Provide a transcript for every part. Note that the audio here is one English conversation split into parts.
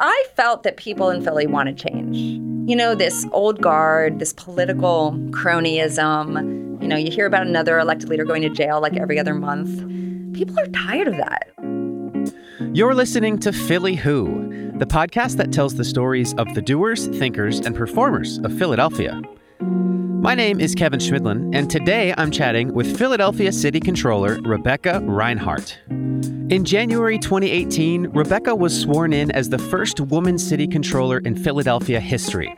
I felt that people in Philly wanted change. You know, this old guard, this political cronyism. You know, you hear about another elected leader going to jail like every other month. People are tired of that. You're listening to Philly Who, the podcast that tells the stories of the doers, thinkers, and performers of Philadelphia. My name is Kevin Schmidlin, and today I'm chatting with Philadelphia City Controller Rebecca Rhynhart. In January 2018, Rebecca was sworn in as the first woman city controller in Philadelphia history.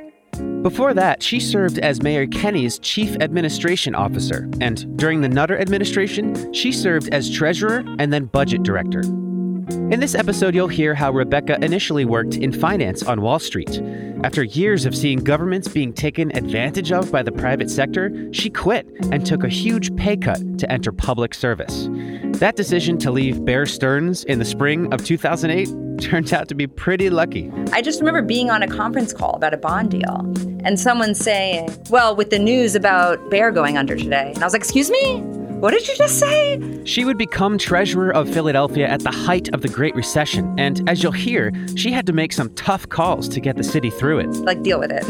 Before that, she served as Mayor Kenney's chief administration officer, and during the Nutter administration, she served as treasurer and then budget director. In this episode, you'll hear how Rebecca initially worked in finance on Wall Street. After years of seeing governments being taken advantage of by the private sector, she quit and took a huge pay cut to enter public service. That decision to leave Bear Stearns in the spring of 2008 turned out to be pretty lucky. I just remember being on a conference call about a bond deal and someone saying, Well, with the news about Bear going under today. And I was like, Excuse me? What did you just say? She would become treasurer of Philadelphia at the height of the Great Recession, and as you'll hear, she had to make some tough calls to get the city through it. Like, deal with it.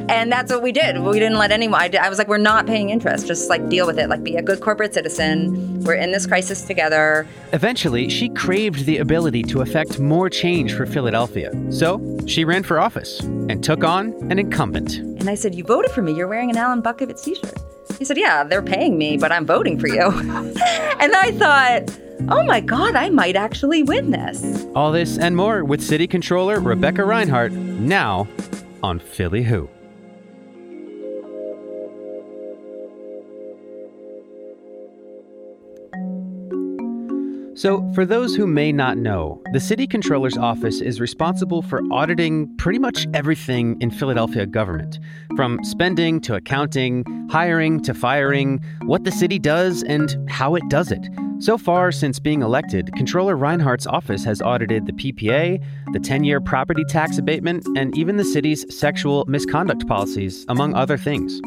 and that's what we did. We didn't let anyone, I, I was like, we're not paying interest. Just like, deal with it. Like, be a good corporate citizen. We're in this crisis together. Eventually, she craved the ability to affect more change for Philadelphia. So she ran for office and took on an incumbent. And I said, You voted for me. You're wearing an Alan Butkovitz t shirt. He said, Yeah, they're paying me, but I'm voting for you. and I thought, Oh my God, I might actually win this. All this and more with City Controller Rebecca Rhynhart now on Philly Who. So, for those who may not know, the City Controller's Office is responsible for auditing pretty much everything in Philadelphia government, from spending to accounting, hiring to firing, what the city does, and how it does it. So far, since being elected, Controller Rhynhart's office has audited the PPA, the 10 year property tax abatement, and even the city's sexual misconduct policies, among other things.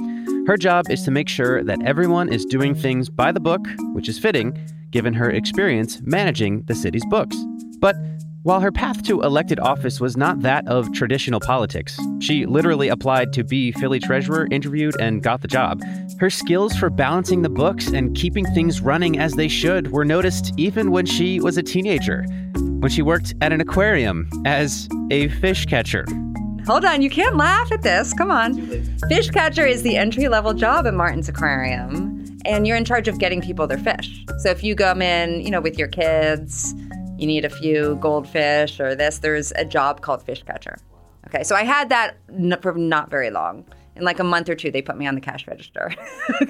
Her job is to make sure that everyone is doing things by the book, which is fitting given her experience managing the city's books. But while her path to elected office was not that of traditional politics, she literally applied to be Philly treasurer, interviewed, and got the job. Her skills for balancing the books and keeping things running as they should were noticed even when she was a teenager, when she worked at an aquarium as a fish catcher. Hold on, you can't laugh at this. Come on. Fish catcher is the entry level job at Martin's Aquarium and you're in charge of getting people their fish. So if you come in, you know, with your kids, you need a few goldfish or this, there's a job called fish catcher. Okay, so I had that for not very long. In like a month or two, they put me on the cash register.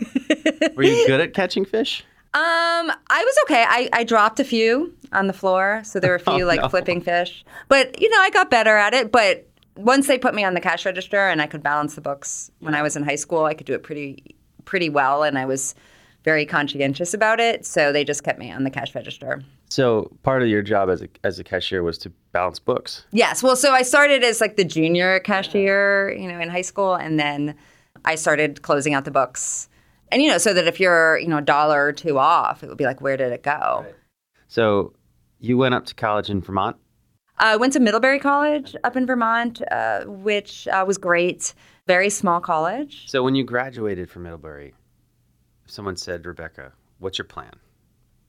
Were you good at catching fish? Um, I was okay. I, I dropped a few on the floor, so there were a few oh, like no. flipping fish. But you know, I got better at it. But once they put me on the cash register and I could balance the books when I was in high school, I could do it pretty pretty well, and I was very conscientious about it. So they just kept me on the cash register. So part of your job as a as a cashier was to balance books. Yes. Well, so I started as like the junior cashier, you know, in high school, and then I started closing out the books. And you know, so that if you're you know a dollar or two off, it would be like, where did it go? Right. So you went up to college in Vermont. I went to Middlebury College up in Vermont, uh, which uh, was great. Very small college. So when you graduated from Middlebury, if someone said, Rebecca, what's your plan?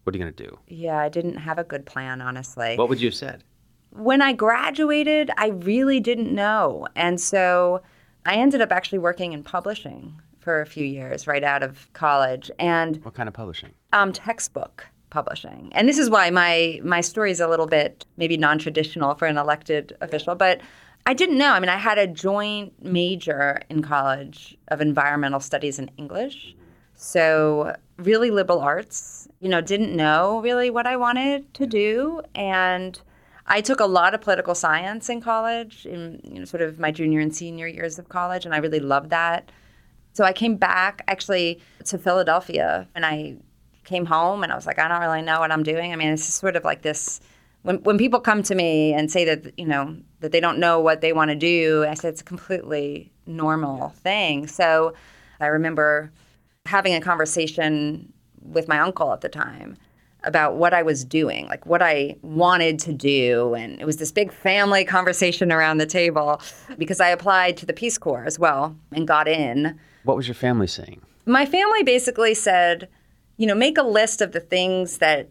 What are you going to do? Yeah, I didn't have a good plan, honestly. What would you have said? When I graduated, I really didn't know. And so I ended up actually working in publishing for a few years right out of college. And what kind of publishing? Um, textbook publishing. And this is why my my story is a little bit maybe non-traditional for an elected official, but I didn't know. I mean, I had a joint major in college of environmental studies and English. So, really liberal arts. You know, didn't know really what I wanted to do and I took a lot of political science in college in you know sort of my junior and senior years of college and I really loved that. So I came back actually to Philadelphia and I came home and I was like I don't really know what I'm doing. I mean, it's sort of like this when when people come to me and say that you know that they don't know what they want to do, I said it's a completely normal thing. So I remember having a conversation with my uncle at the time about what I was doing, like what I wanted to do. And it was this big family conversation around the table because I applied to the Peace Corps as well and got in. What was your family saying? My family basically said, you know, make a list of the things that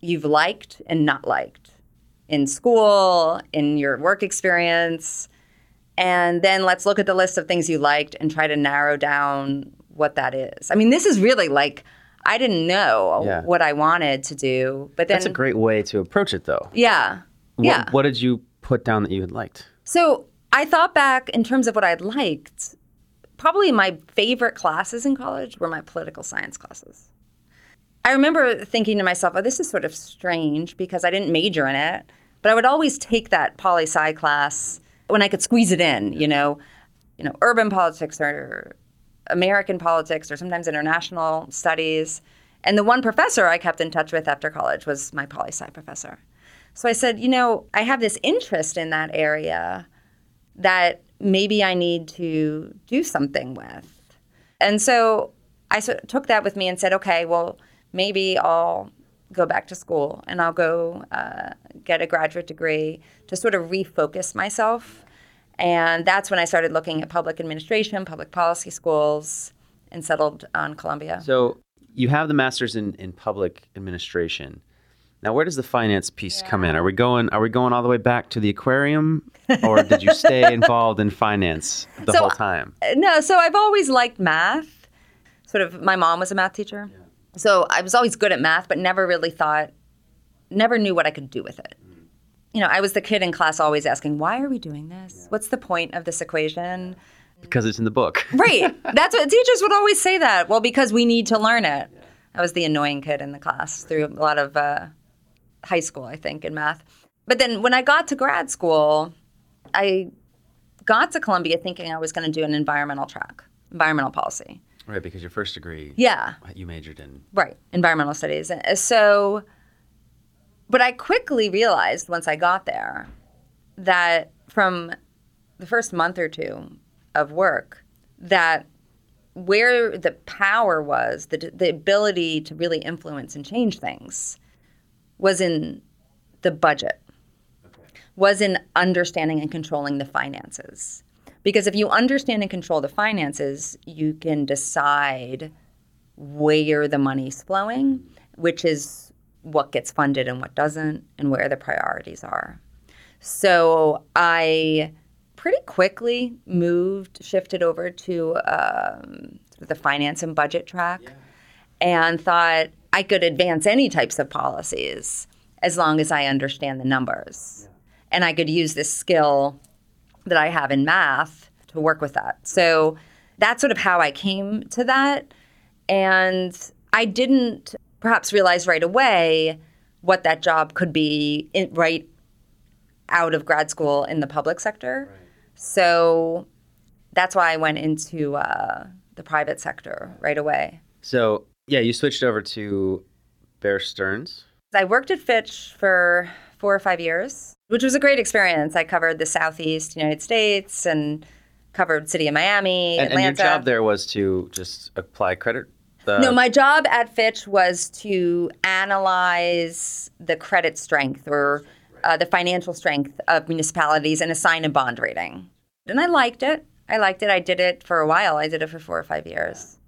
you've liked and not liked in school, in your work experience. And then let's look at the list of things you liked and try to narrow down what that is. I mean, this is really like I didn't know Yeah. what I wanted to do, but then That's a great way to approach it, though. yeah, What, yeah. What did you put down that you had liked? So I thought back in terms of what I'd liked. Probably my favorite classes in college were my political science classes. I remember thinking to myself, oh, this is sort of strange because I didn't major in it, but I would always take that poli sci class when I could squeeze it in, you know, you know, urban politics or American politics or sometimes international studies. And the one professor I kept in touch with after college was my poli sci professor. So I said, you know, I have this interest in that area that maybe I need to do something with. And so I took that with me and said, okay, well, maybe I'll go back to school and I'll go uh, get a graduate degree to sort of refocus myself. And that's when I started looking at public administration, public policy schools, and settled on Columbia. So you have the master's in, in public administration. Now, where does the finance piece come in? Are we going? Are we going all the way back to the aquarium, or did you stay involved in finance the So- whole time? No, so I've always liked math. Sort of, my mom was a math teacher. So I was always good at math, but never really thought, never knew what I could do with it. You know, I was the kid in class always asking, why are we doing this? What's the point of this equation? Because it's in the book. Right. That's what teachers would always say that. Well, because we need to learn it. I was the annoying kid in the class through a lot of uh, high school, I think, in math. But then when I got to grad school, I got to Columbia thinking I was going to do an environmental track, environmental policy. Right, because your first degree, Yeah. you majored in. Right, environmental studies. Uh, so, but I quickly realized once I got there that from the first month or two of work, that where the power was, the, the ability to really influence and change things, was in the budget, was in understanding and controlling the finances. Because if you understand and control the finances, you can decide where the money's flowing, which is what gets funded and what doesn't, and where the priorities are. So I pretty quickly moved, shifted over to um, the finance and budget track, and thought I could advance any types of policies as long as I understand the numbers. And I could use this skill that I have in math to work with that. So that's sort of how I came to that. And I didn't perhaps realize right away what that job could be in, right out of grad school in the public sector. So that's why I went into uh, the private sector right away. So yeah, you switched over to Bear Stearns. I worked at Fitch for four or five years, which was a great experience. I covered the Southeast United States and covered city of Miami, And, and your job there was to just apply credit. The, No, my job at Fitch was to analyze the credit strength or uh, the financial strength of municipalities and assign a bond rating. And I liked it. I liked it. I did it for a while. I did it for four or five years.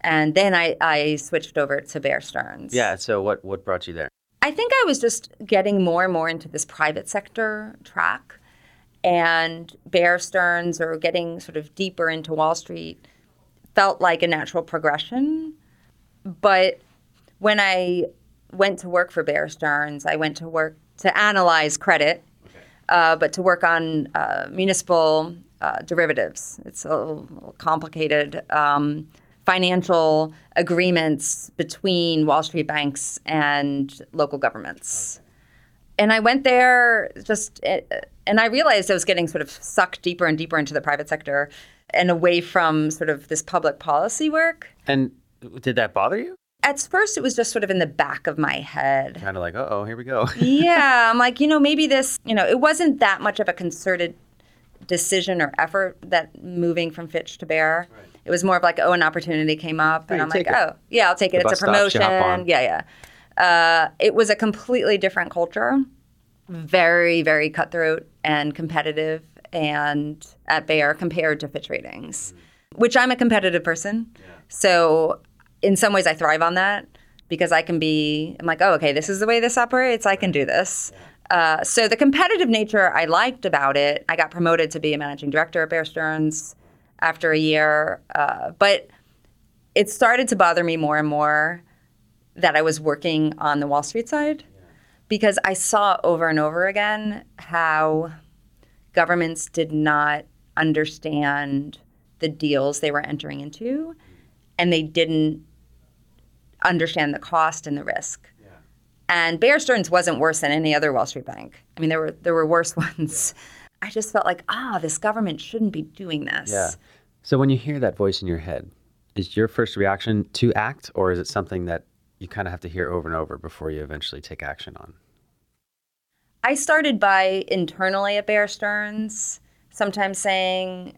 And then I, I switched over to Bear Stearns. yeah. So what what brought you there? I think I was just getting more and more into this private sector track. And Bear Stearns or getting sort of deeper into Wall Street felt like a natural progression. But when I went to work for Bear Stearns, I went to work to analyze credit, uh, but to work on uh, municipal uh, derivatives. It's a little, little complicated. Um, financial agreements between Wall Street banks and local governments. And I went there just, and I realized I was getting sort of sucked deeper and deeper into the private sector and away from sort of this public policy work. And did that bother you? At first, it was just sort of in the back of my head. Kind of like, oh, here we go. yeah, I'm like, you know, maybe this, you know, it wasn't that much of a concerted decision or effort that moving from Fitch to Bear. It was more of like, oh, an opportunity came up, and you I'm like, it. oh, yeah, I'll take it. The it's a bus stops you promotion. Yeah, yeah. Uh, it was a completely different culture, very, very cutthroat and competitive, and at Bear compared to Fitch Ratings, which I'm a competitive person. So, in some ways, I thrive on that because I can be, I'm like, oh, okay, this is the way this operates. I can do this. Uh, so the competitive nature I liked about it. I got promoted to be a managing director at Bear Stearns after a year, uh, but it started to bother me more and more that I was working on the Wall Street side because I saw over and over again how governments did not understand the deals they were entering into and they didn't understand the cost and the risk. And Bear Stearns wasn't worse than any other Wall Street bank. I mean, there were there were worse ones. I just felt like, ah, this government shouldn't be doing this. Yeah. So when you hear that voice in your head, is your first reaction to act, or is it something that you kind of have to hear over and over before you eventually take action on? I started by internally at Bear Stearns, sometimes saying,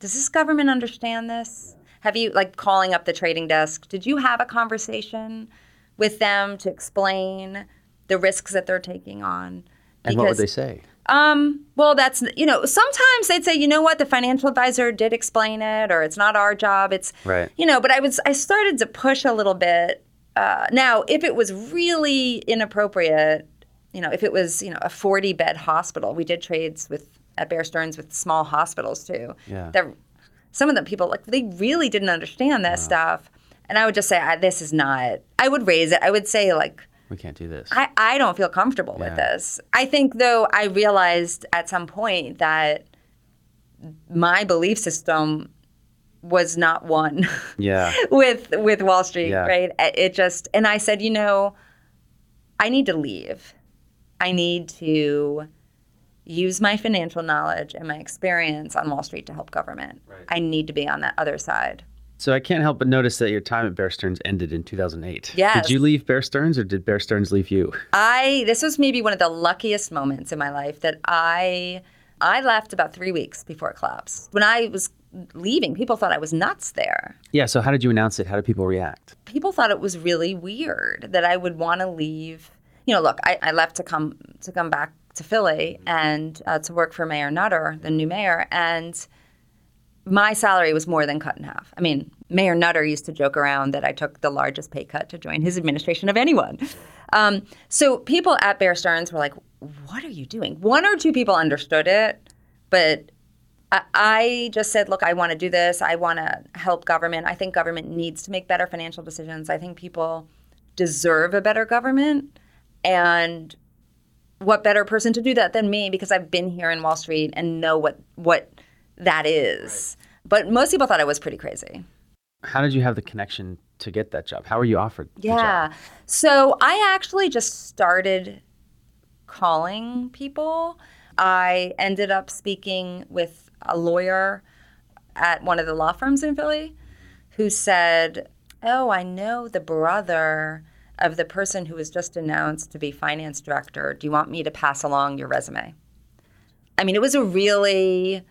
"Does this government understand this? Have you like calling up the trading desk? Did you have a conversation with them to explain the risks that they're taking on?" And what would they say? Um, well, that's you know, sometimes they'd say, you know what, the financial advisor did explain it, or it's not our job. It's Right. you know, but I was I started to push a little bit. Uh, now, if it was really inappropriate, you know, if it was you know a forty bed hospital, we did trades with at Bear Stearns with small hospitals too. Yeah. That some of the people like they really didn't understand this stuff, and I would just say, I, this is not. I would raise it. I would say like. We can't do this. I, I don't feel comfortable with this. I think, though, I realized at some point that my belief system was not one yeah. with with Wall Street, Yeah. right? It just and I said, you know, I need to leave. I need to use my financial knowledge and my experience on Wall Street to help government. I need to be on that other side. So I can't help but notice that your time at Bear Stearns ended in 2008. Yes. Did you leave Bear Stearns or did Bear Stearns leave you? I this was maybe one of the luckiest moments in my life that I I left about three weeks before it collapsed. When I was leaving, people thought I was nuts there. Yeah. So how did you announce it? How did people react? People thought it was really weird that I would want to leave. You know, look, I, I left to come to come back to Philly and uh, to work for Mayor Nutter, the new mayor, and my salary was more than cut in half. I mean, Mayor Nutter used to joke around that I took the largest pay cut to join his administration of anyone. Um, so people at Bear Stearns were like, "What are you doing?" One or two people understood it, but I, I just said, "Look, I want to do this. I want to help government. I think government needs to make better financial decisions. I think people deserve a better government, and what better person to do that than me because I've been here in Wall Street and know what what that is." But most people thought I was pretty crazy. How did you have the connection to get that job? How were you offered the job? Yeah. So I actually just started calling people. I ended up speaking with a lawyer at one of the law firms in Philly who said, Oh, I know the brother of the person who was just announced to be finance director. Do you want me to pass along your resume? I mean, it was a really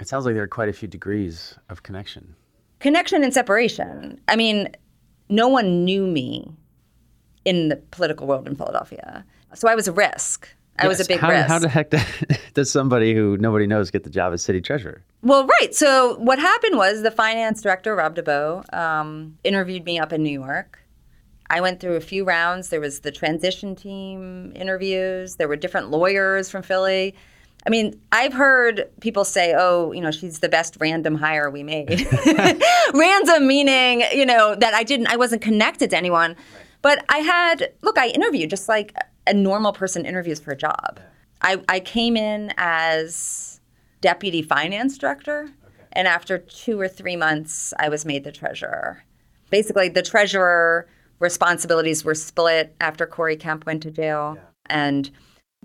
It sounds like there are quite a few degrees of connection. connection and separation. I mean, no one knew me in the political world in Philadelphia. So I was a risk. I was a big how, risk. How the heck does somebody who nobody knows get the job as city treasurer? well, right. So what happened was the finance director, Rob Dubow, um, interviewed me up in New York. I went through a few rounds. There was the transition team interviews. There were different lawyers from Philly. I mean, I've heard people say, "Oh, you know, she's the best random hire we made." random meaning, you know, that I didn't, I wasn't connected to anyone. But I had, look, I interviewed just like a normal person interviews for a job. I, I came in as deputy finance director, and after two or three months, I was made the treasurer. Basically, the treasurer responsibilities were split after Corey Kemp went to jail. And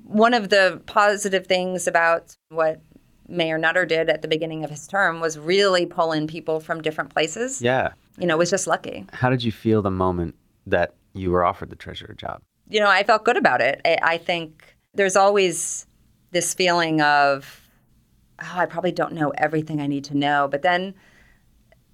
one of the positive things about what Mayor Nutter did at the beginning of his term was really pull in people from different places. Yeah. You know, it was just lucky. How did you feel the moment that you were offered the treasurer job? You know, I felt good about it. I, I think there's always this feeling of, oh, I probably don't know everything I need to know. But then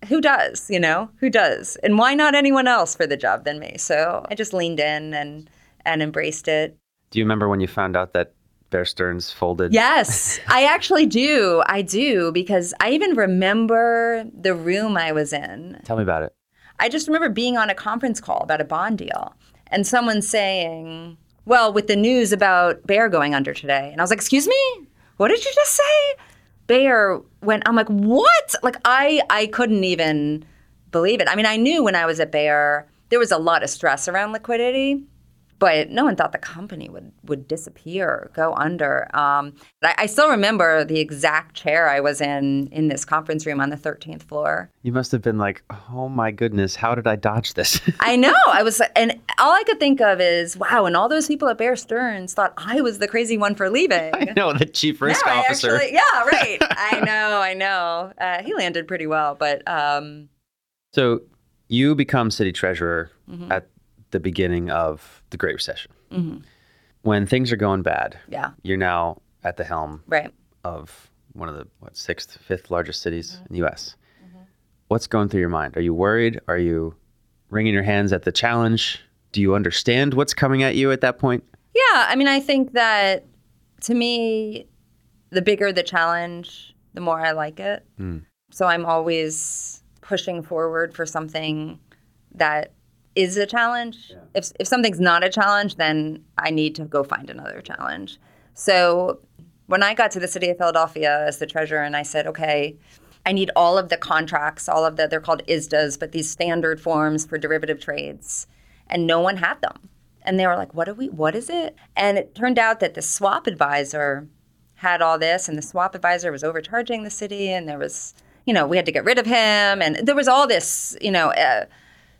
who does, you know? Who does? And why not anyone else for the job than me? So I just leaned in and and embraced it. Do you remember when you found out that Bear Stearns folded? Yes, I actually do. I do because I even remember the room I was in. Tell me about it. I just remember being on a conference call about a bond deal and someone saying, Well, with the news about Bear going under today. And I was like, Excuse me? What did you just say? Bear went, I'm like, What? Like, I, I couldn't even believe it. I mean, I knew when I was at Bear, there was a lot of stress around liquidity but no one thought the company would would disappear, go under. Um, I, I, still remember the exact chair I was in in this conference room on the 13th floor. You must have been like, "Oh my goodness, how did I dodge this?" I know. I was, and all I could think of is, "Wow!" And all those people at Bear Stearns thought I was the crazy one for leaving. I know the chief risk no, officer. Actually, yeah, right. I know. I know. Uh, he landed pretty well, but. Um, so you become city treasurer mm-hmm. at the beginning of the Great Recession. Mm-hmm. When things are going bad, yeah, you're now at the helm right. of one of the what sixth, fifth largest cities mm-hmm. in the U.S. Mm-hmm. What's going through your mind? Are you worried? Are you wringing your hands at the challenge? Do you understand what's coming at you at that point? Yeah, I mean, I think that to me, the bigger the challenge, the more I like it. Mm. So I'm always pushing forward for something that is a challenge. Yeah. If if something's not a challenge, then I need to go find another challenge. So when I got to the city of Philadelphia as the treasurer, and I said, okay, I need all of the contracts, all of the they're called ISDAs, but these standard forms for derivative trades, and no one had them. And they were like, "What are we? What is it?" And it turned out that the swap advisor had all this, and the swap advisor was overcharging the city, and there was, you know, we had to get rid of him, and there was all this, you know. Uh,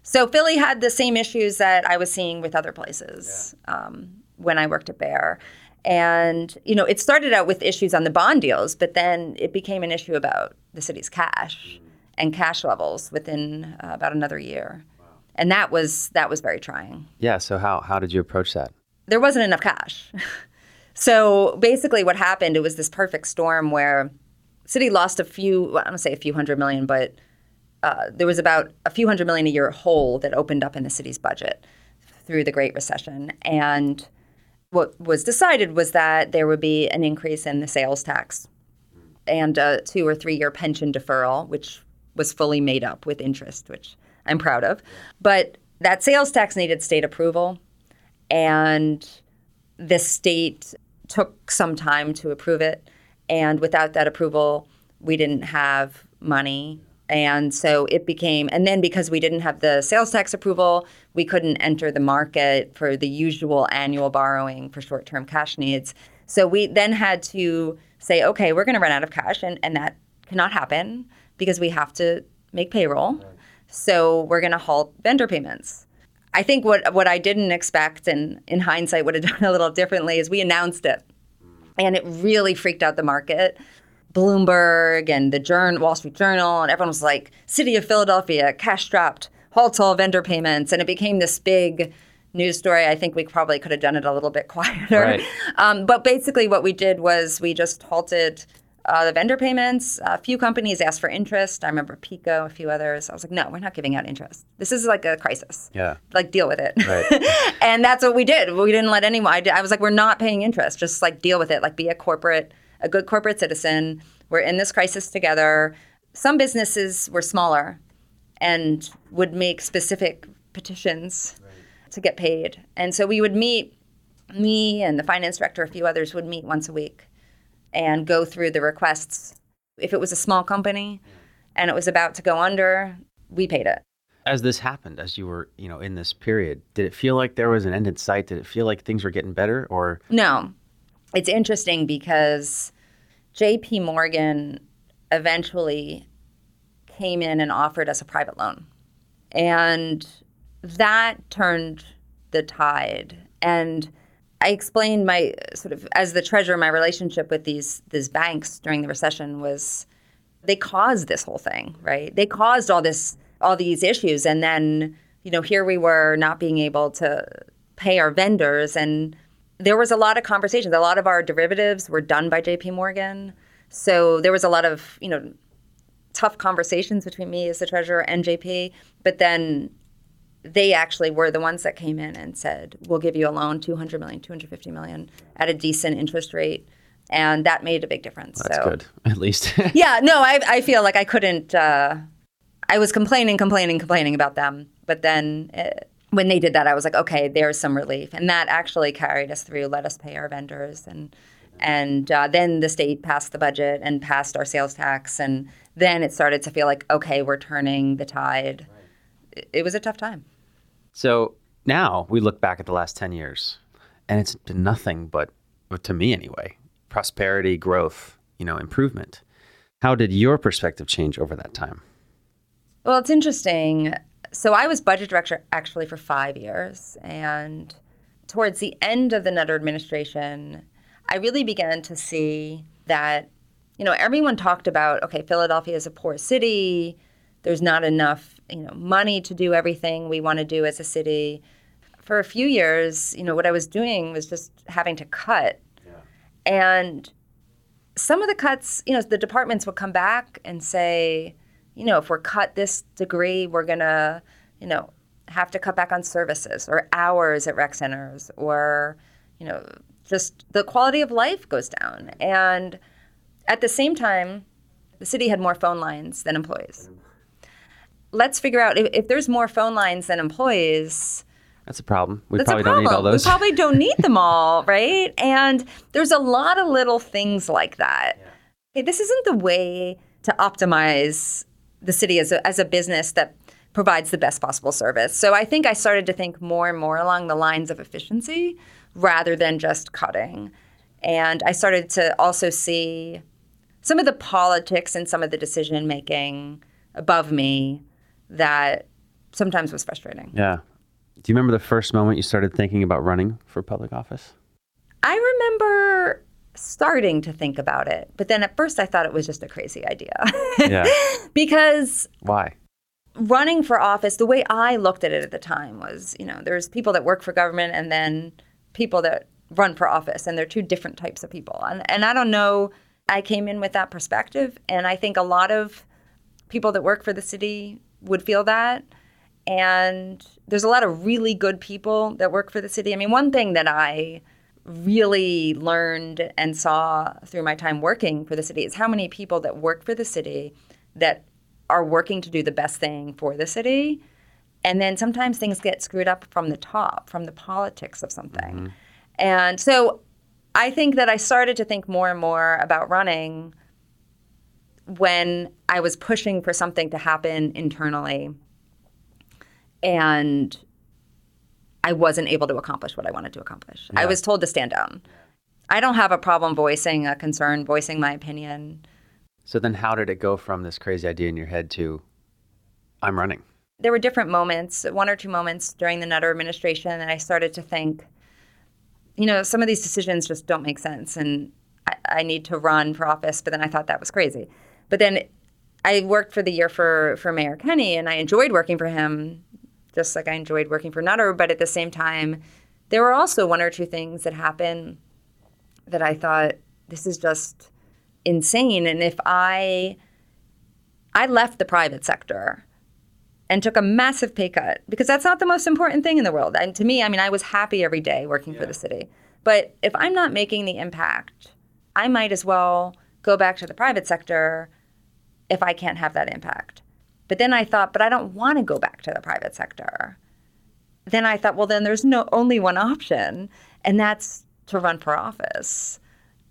so Philly had the same issues that I was seeing with other places yeah. um, when I worked at Bear. And, you know, it started out with issues on the bond deals, but then it became an issue about the city's cash mm. and cash levels within uh, about another year. Wow. And that was that was very trying. Yeah, so how how did you approach that? There wasn't enough cash. so basically what happened, it was this perfect storm where city lost a few, I don't say a few hundred million, but uh, there was about a few hundred million a year hole that opened up in the city's budget through the Great Recession. And what was decided was that there would be an increase in the sales tax and a two or three year pension deferral, which was fully made up with interest, which I'm proud of. But that sales tax needed state approval, and the state took some time to approve it. And without that approval, we didn't have money and so it became, and then because we didn't have the sales tax approval, we couldn't enter the market for the usual annual borrowing for short term cash needs. So we then had to say, okay, we're going to run out of cash, and, and that cannot happen because we have to make payroll. Right. So we're going to halt vendor payments. I think what what I didn't expect, and in hindsight would have done a little differently, is we announced it, hmm. and it really freaked out the market. Bloomberg and the Journal, Wall Street Journal, and everyone was like, "City of Philadelphia, cash strapped, halt all vendor payments," and it became this big news story. I think we probably could have done it a little bit quieter. Right. Um, but basically, what we did was we just halted uh, the vendor payments. A few companies asked for interest. I remember PECO, a few others. I was like, no, we're not giving out interest. This is like a crisis. Yeah. Like, deal with it. Right. and that's what we did. We didn't let anyone, I, did, I was like, we're not paying interest. Just like deal with it. Like, be a corporate a good corporate citizen. We're in this crisis together. Some businesses were smaller and would make specific petitions right. to get paid. And so we would meet, me and the finance director, a few others would meet once a week and go through the requests. If it was a small company and it was about to go under, we paid it. As this happened, as you were, you know, in this period, did it feel like there was an end in sight? Did it feel like things were getting better or No it's interesting because JP Morgan eventually came in and offered us a private loan. And that turned the tide. And I explained my sort of as the treasurer, my relationship with these these banks during the recession was they caused this whole thing, right? They caused all this all these issues. And then, you know, here we were not being able to pay our vendors and there was a lot of conversations. A lot of our derivatives were done by JP Morgan. So there was a lot of, you know, tough conversations between me as the treasurer and JP, but then they actually were the ones that came in and said, "We'll give you a loan, 200 million, 250 million at a decent interest rate." And that made a big difference. That's so, good, at least. yeah, no, I, I feel like I couldn't. Uh, I was complaining, complaining, complaining about them, but then uh, when they did that, I was like, okay, there's some relief, and that actually carried us through, let us pay our vendors, and and uh, then the state passed the budget and passed our sales tax, and then it started to feel like, okay, we're turning the tide. It, it was a tough time. So now we look back at the last 10 years and it's been nothing but, to me anyway, prosperity, growth, you know, improvement. How did your perspective change over that time? Well, it's interesting. So I was budget director actually for five years. And towards the end of the Nutter administration, I really began to see that, you know, everyone talked about, okay, Philadelphia is a poor city. There's not enough, you know, money to do everything we want to do as a city. For a few years, you know, what I was doing was just having to cut. Yeah. And some of the cuts, you know, the departments would come back and say, you know, if we're cut this degree, we're going to, you know, have to cut back on services or hours at rec centers or, you know, just the quality of life goes down. And at the same time, the city had more phone lines than employees let's figure out if, if there's more phone lines than employees. That's a problem. We probably don't need all those. We probably don't need them all, right? And there's a lot of little things like that. Yeah. Okay, this isn't the way to optimize the city as a, as a business that provides the best possible service. So I think I started to think more and more along the lines of efficiency rather than just cutting. And I started to also see some of the politics and some of the decision making above me that sometimes was frustrating. Yeah. Do you remember the first moment you started thinking about running for public office? I remember starting to think about it, but then at first I thought it was just a crazy idea. yeah. because why? Running for office, the way I looked at it at the time was, you know, there's people that work for government and then people that run for office, and they're two different types of people. And and I don't know, I came in with that perspective, and I think a lot of people that work for the city would feel that. And there's a lot of really good people that work for the city. I mean, one thing that I really learned and saw through my time working for the city is how many people that work for the city that are working to do the best thing for the city. And then sometimes things get screwed up from the top, from the politics of something. Mm-hmm. And so I think that I started to think more and more about running when I was pushing for something to happen internally and I wasn't able to accomplish what I wanted to accomplish. Yeah. I was told to stand down. I don't have a problem voicing a concern, voicing my opinion. So then how did it go from this crazy idea in your head to I'm running? There were different moments, one or two moments during the Nutter administration and I started to think you know, some of these decisions just don't make sense and I, I need to run for office, but then I thought that was crazy. But then I worked for the year for for Mayor Kenney, and I enjoyed working for him, just like I enjoyed working for Nutter. But at the same time, there were also one or two things that happened that I thought this is just insane. And if I I left the private sector and took a massive pay cut because that's not the most important thing in the world. And to me, I mean, I was happy every day working yeah. for the city. But if I'm not making the impact, I might as well go back to the private sector if I can't have that impact. But then I thought, but I don't want to go back to the private sector. Then I thought, well, then there's no only one option, and that's to run for office,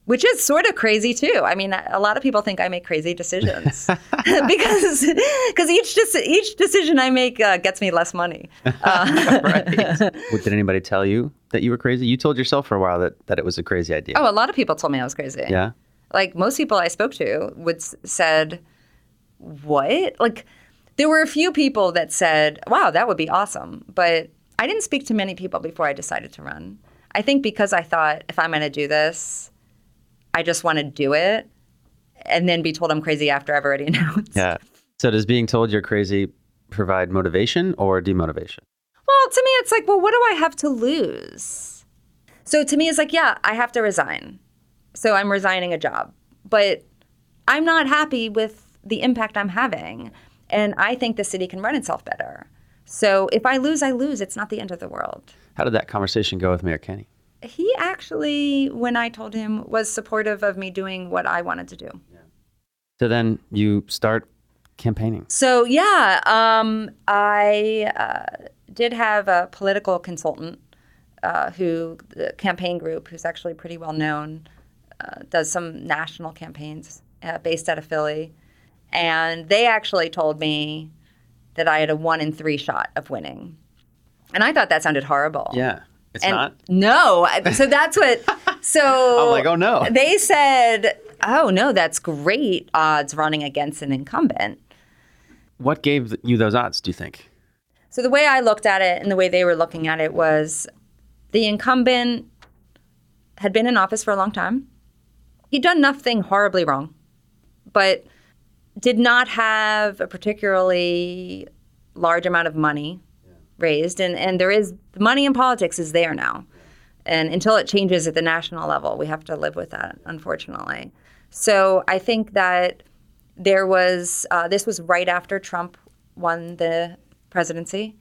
which is sort of crazy too. I mean, a lot of people think I make crazy decisions because because each each decision I make uh, gets me less money. Uh, right. Did anybody tell you that you were crazy? You told yourself for a while that that it was a crazy idea. Oh, a lot of people told me I was crazy. Yeah. Like most people I spoke to would said what? Like, there were a few people that said, wow, that would be awesome. But I didn't speak to many people before I decided to run. I think because I thought, if I'm going to do this, I just want to do it and then be told I'm crazy after I've already announced. Yeah. So does being told you're crazy provide motivation or demotivation? Well, to me, it's like, well, what do I have to lose? So to me, it's like, yeah, I have to resign. So I'm resigning a job. But I'm not happy with the impact I'm having. And I think the city can run itself better. So if I lose, I lose. It's not the end of the world. How did that conversation go with Mayor Kenney? He actually, when I told him, was supportive of me doing what I wanted to do. Yeah. So then you start campaigning. So yeah, um, I uh, did have a political consultant uh, who, the campaign group, who's actually pretty well known, uh, does some national campaigns uh, based out of Philly, and they actually told me that I had a one in three shot of winning, and I thought that sounded horrible. Yeah. It's And not? no, so that's what. So I'm like, oh no. they said, "Oh no, that's great odds running against an incumbent." What gave you those odds, do you think? So the way I looked at it and the way they were looking at it was the incumbent had been in office for a long time. He'd done nothing horribly wrong, but did not have a particularly large amount of money raised. And, and there is money in politics is there now. And until it changes at the national level, we have to live with that, unfortunately. So I think that there was, uh, this was right after Trump won the presidency.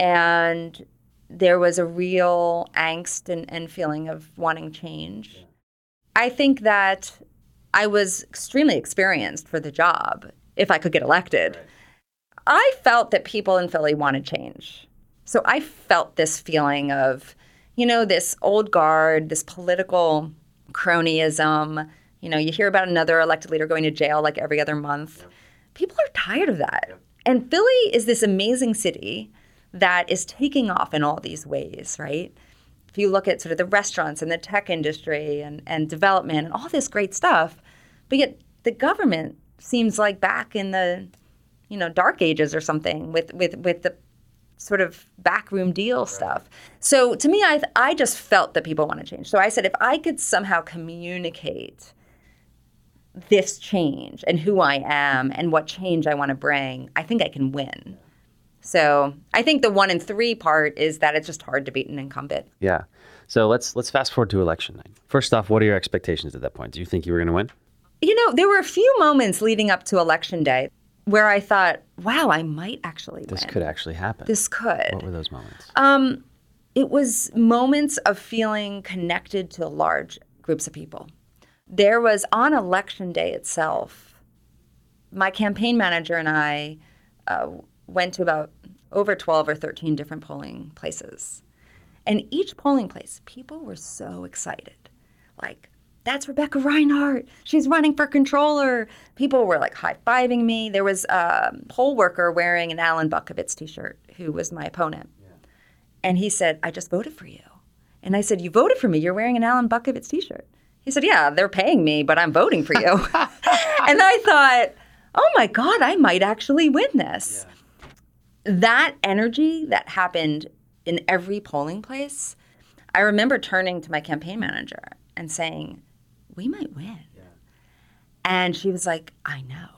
And there was a real angst and, and feeling of wanting change. I think that I was extremely experienced for the job if I could get elected. I felt that people in Philly wanted change. So I felt this feeling of, you know, this old guard, this political cronyism. You know, you hear about another elected leader going to jail like every other month. People are tired of that. And Philly is this amazing city that is taking off in all these ways, right? If you look at sort of the restaurants and the tech industry and, and development and all this great stuff, but yet the government seems like back in the, you know, dark ages or something with with with the sort of backroom deal stuff. So to me, I I just felt that people want to change. So I said if I could somehow communicate this change and who I am and what change I want to bring, I think I can win. So I think the one in three part is that it's just hard to beat an incumbent. Yeah. So let's let's fast forward to election night. First off, what are your expectations at that point? Do you think you were going to win? You know, there were a few moments leading up to election day where I thought, wow, I might actually This win. could actually happen. This could. What were those moments? Um, it was moments of feeling connected to large groups of people. There was on election day itself, my campaign manager and I uh, went to about over 12 or 13 different polling places. And each polling place, people were so excited. Like, that's Rebecca Rhynhart. She's running for controller. People were like high fiving me. There was a poll worker wearing an Alan Butkovitz t shirt who was my opponent. And he said, I just voted for you. And I said, You voted for me. You're wearing an Alan Butkovitz t shirt. He said, Yeah, they're paying me, but I'm voting for you. and I thought, Oh my God, I might actually win this. That energy that happened in every polling place, I remember turning to my campaign manager and saying, We might win. And she was like, I know.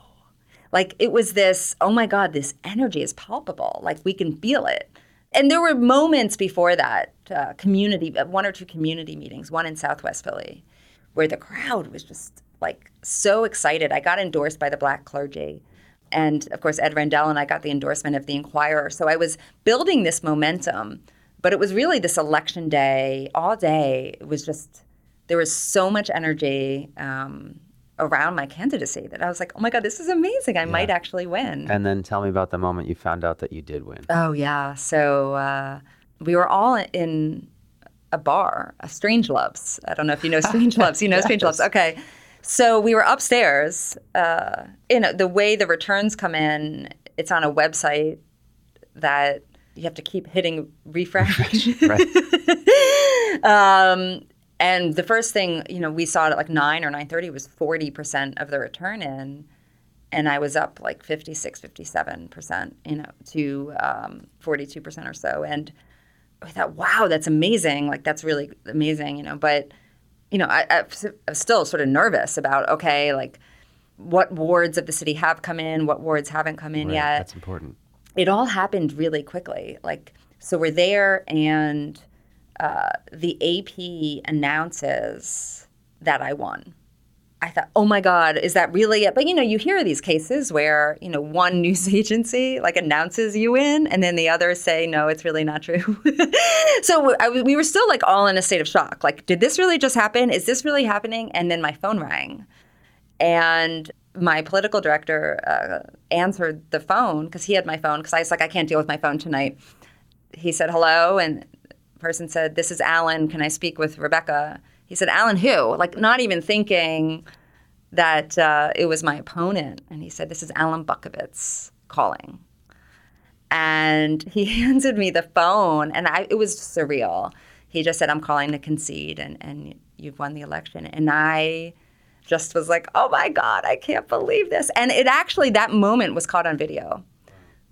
Like it was this, oh my God, this energy is palpable. Like we can feel it. And there were moments before that, uh, community, one or two community meetings, one in Southwest Philly, where the crowd was just like so excited. I got endorsed by the black clergy. And of course, Ed Rendell and I got the endorsement of the Inquirer. So I was building this momentum, but it was really this election day, all day. It was just, there was so much energy um, around my candidacy that I was like, oh my God, this is amazing. I might actually win. And then tell me about the moment you found out that you did win. Oh yeah. So uh, we were all in a bar, a Strange Loves. I don't know if you know Strange Loves. You know Strange Loves. Okay. So we were upstairs. Uh, you know the way the returns come in. It's on a website that you have to keep hitting refresh. Right. um, and the first thing you know we saw at like nine or nine thirty was forty percent of the return in, and I was up like 56, 57 percent, you know, to um, forty two percent or so. And I thought, wow, that's amazing. Like that's really amazing, you know. But you know, I, I I'm still sort of nervous about okay, like what wards of the city have come in, what wards haven't come in Right, yet That's important. it all happened really quickly. Like, so we're there, and uh, the AP announces that I won. I thought, oh my God, is that really it? But you know, you hear these cases where, you know, one news agency like announces you in and then the others say, no, it's really not true. so I, we were still like all in a state of shock. Like, did this really just happen? Is this really happening? And then my phone rang. And my political director uh, answered the phone because he had my phone because I was like, I can't deal with my phone tonight. He said, hello. And person said, this is Alan. Can I speak with Rebecca? He said, Alan, who? Like, not even thinking that uh, it was my opponent. And he said, This is Alan Butkovitz calling. And he handed me the phone, and I, it was surreal. He just said, I'm calling to concede, and, and you've won the election. And I just was like, oh my God, I can't believe this. And it actually, that moment was caught on video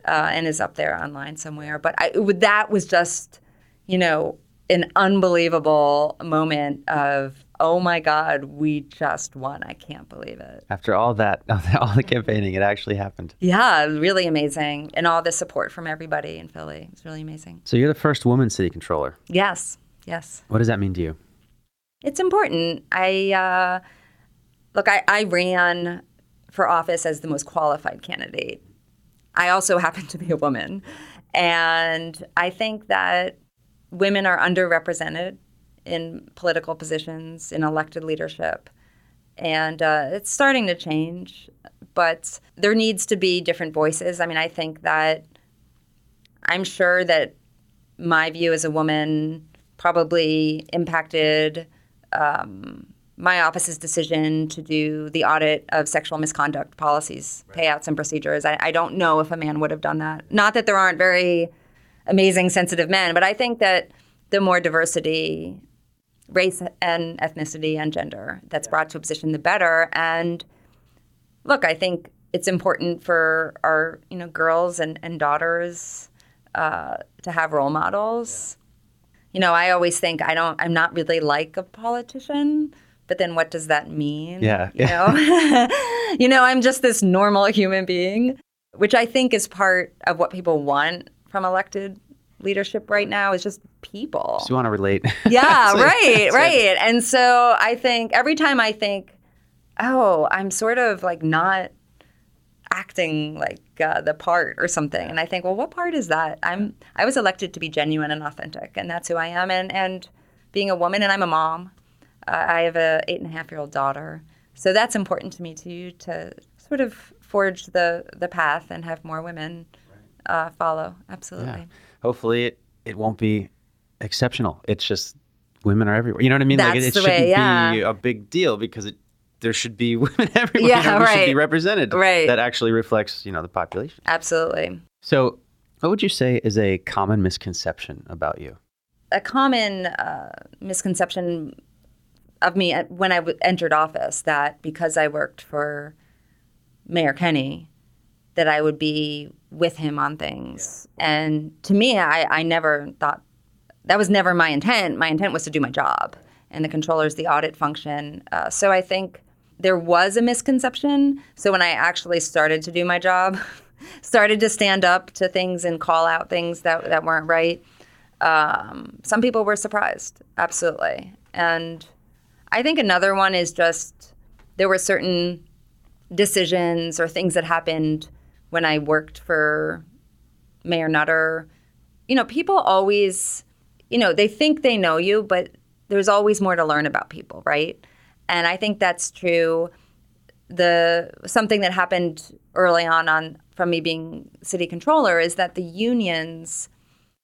uh, and is up there online somewhere. But I, it, that was just, you know, an unbelievable moment of oh my god we just won. I can't believe it. After all that all the campaigning it actually happened. Yeah really amazing. And all the support from everybody in philly. It's really amazing. So you're the first woman city controller. Yes yes. What does that mean to you? It's important. I uh, look I, I ran for office as the most qualified candidate. I also happen to be a woman. And i think that women are underrepresented in political positions, in elected leadership. And uh, it's starting to change, but there needs to be different voices. I mean, I think that I'm sure that my view as a woman probably impacted um, my office's decision to do the audit of sexual misconduct policies, right. payouts, and procedures. I, I, don't know if a man would have done that. Not that there aren't very amazing, sensitive men. But I think that the more diversity, race and ethnicity and gender that's brought to a position, the better. And look, I think it's important for our you know girls and, and daughters uh, to have role models. You know, I always think I don't. I'm not really like a politician. But then, what does that mean? Yeah, you know, you know, I'm just this normal human being, which I think is part of what people want from elected leadership right now is just people. So you want to relate. Yeah, right, right. And so I think every time I think, oh, I'm sort of like not acting like uh, the part or something, and I think, well, what part is that? I'm I was elected to be genuine and authentic, and that's who I am. And and being a woman, and I'm a mom. Uh, I have a eight and a half year old daughter, so that's important to me too to sort of forge the the path and have more women uh, follow. Absolutely. Yeah hopefully it, it won't be exceptional. It's just women are everywhere. You know what I mean? That's like it, it shouldn't way, yeah. be a big deal because it there should be women everywhere. Yeah, you know, right. should be represented. Right. That actually reflects, you know, the population. Absolutely. So, what would you say is a common misconception about you? A common uh, misconception of me when I w- entered office that because I worked for Mayor Kenney, that I would be with him on things. Yeah. And to me, I, I never thought that was never my intent. My intent was to do my job, and the controller is the audit function. Uh, so I think there was a misconception. So when I actually started to do my job, started to stand up to things and call out things that, that weren't right, um, some people were surprised, absolutely. And I think another one is just there were certain decisions or things that happened when I worked for Mayor Nutter, you know, people always, you know, they think they know you, but there's always more to learn about people, right? And I think that's true. The something that happened early on on from me being city controller is that the unions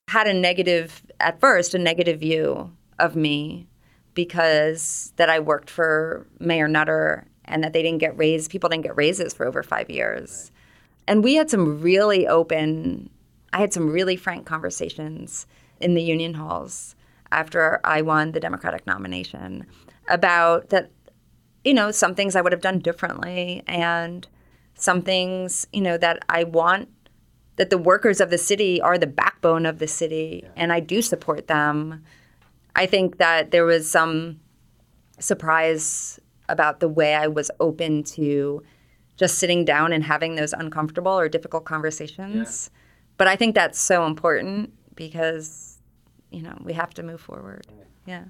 had a negative at first a negative view of me because that I worked for Mayor Nutter and that they didn't get raised people didn't get raises for over 5 years. And we had some really open, I had some really frank conversations in the union halls after I won the Democratic nomination about that, you know, some things I would have done differently and some things, you know, that I want that the workers of the city are the backbone of the city and I do support them. I think that there was some surprise about the way I was open to just sitting down and having those uncomfortable or difficult conversations. Yeah. But I think that's so important because, you know, we have to move forward. Yeah.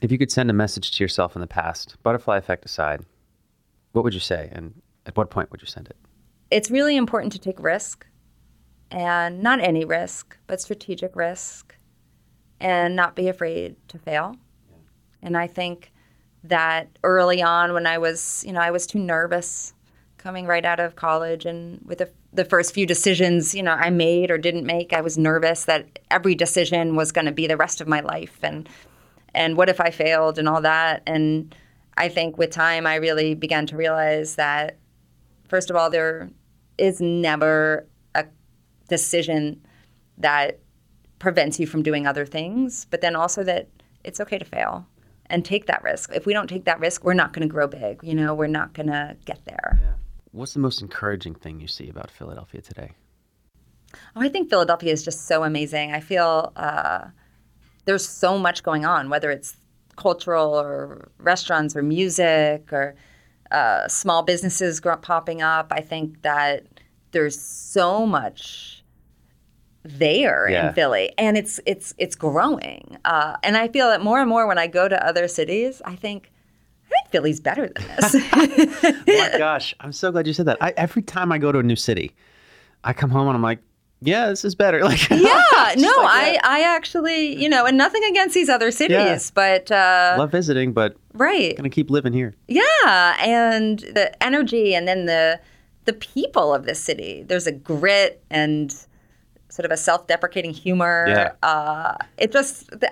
If you could send a message to yourself in the past, butterfly effect aside, what would you say? And at what point would you send it? It's really important to take risk, and not any risk, but strategic risk, and not be afraid to fail. And I think that early on, when I was, you know, I was too nervous coming right out of college and with the, the first few decisions you know i made or didn't make i was nervous that every decision was going to be the rest of my life and and what if i failed and all that. And i think with time i really began to realize that first of all there is never a decision that prevents you from doing other things but then also that it's okay to fail and take that risk. If we don't take that risk we're not going to grow big you know we're not going to get there. Yeah. What's the most encouraging thing you see about Philadelphia today? Oh, I think Philadelphia is just so amazing. I feel uh, there's so much going on, whether it's cultural or restaurants or music or uh, small businesses popping up. I think that there's so much there yeah. in Philly, and it's it's it's growing. Uh, and I feel that more and more when I go to other cities, I think Philly's better than this. oh my gosh, I'm so glad you said that. I, every time I go to a new city, I come home and I'm like, yeah, this is better. Like, yeah, no, like I, I actually, you know, and nothing against these other cities, yeah. but uh, love visiting, but right, gonna keep living here. Yeah, and the energy, and then the the people of this city. There's a grit and sort of a self-deprecating humor. Yeah. Uh, it just. The,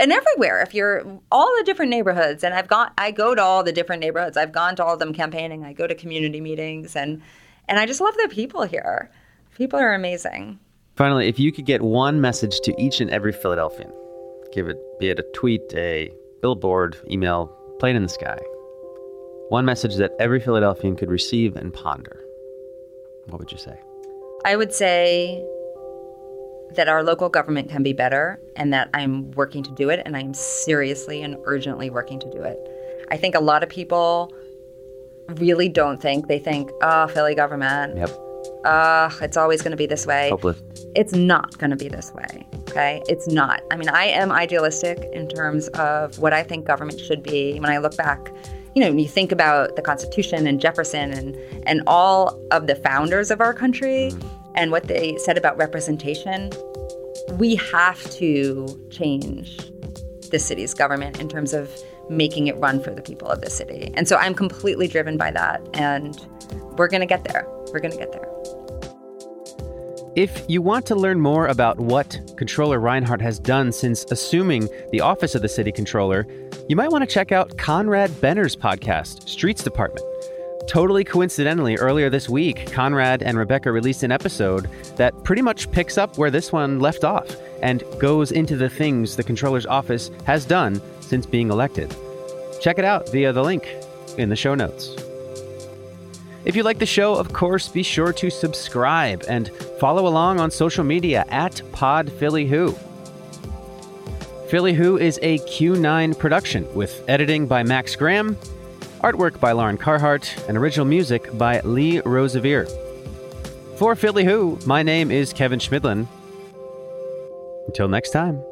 and everywhere if you're all the different neighborhoods and i've gone i go to all the different neighborhoods. I've gone to all of them campaigning. I go to community meetings and and i just love the people here. People are amazing. Finally if you could get one message to each and every philadelphian give it be it a tweet a billboard email plane in the sky. One message that every philadelphian could receive and ponder. What would you say? I would say that our local government can be better and that I'm working to do it and I'm seriously and urgently working to do it. I think a lot of people really don't think. They think, oh, Philly government. Yep. Uh, it's always going to be this way. Hopeless. It's not going to be this way. Okay. It's not. I mean, I am idealistic in terms of what I think government should be. When I look back, you know, when you think about the Constitution and Jefferson and, and all of the founders of our country, mm and what they said about representation, we have to change the city's government in terms of making it run for the people of the city. And so I'm completely driven by that. And we're going to get there. We're going to get there. If you want to learn more about what Controller Rhynhart has done since assuming the office of the city controller, you might want to check out Conrad Benner's podcast, Streets Department. Totally coincidentally, earlier this week, Conrad and Rebecca released an episode that pretty much picks up where this one left off and goes into the things the controller's office has done since being elected. Check it out via the link in the show notes. If you like the show, of course, be sure to subscribe and follow along on social media at PodPhillyWho. Philly Who is a Q9 production with editing by Max Graham artwork by Lauren Carhart, and original music by Lee Rosevere. For Philly Who, my name is Kevin Schmidlin. Until next time.